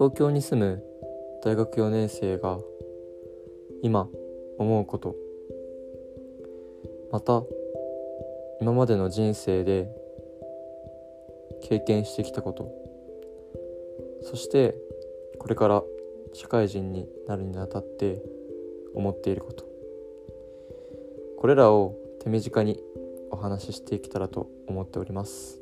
東京に住む大学4年生が今思うこと。また今までの人生で経験してきたこと。そしてこれから社会人になるにあたって思っていること。これらを手短にお話ししていけたらと思っております。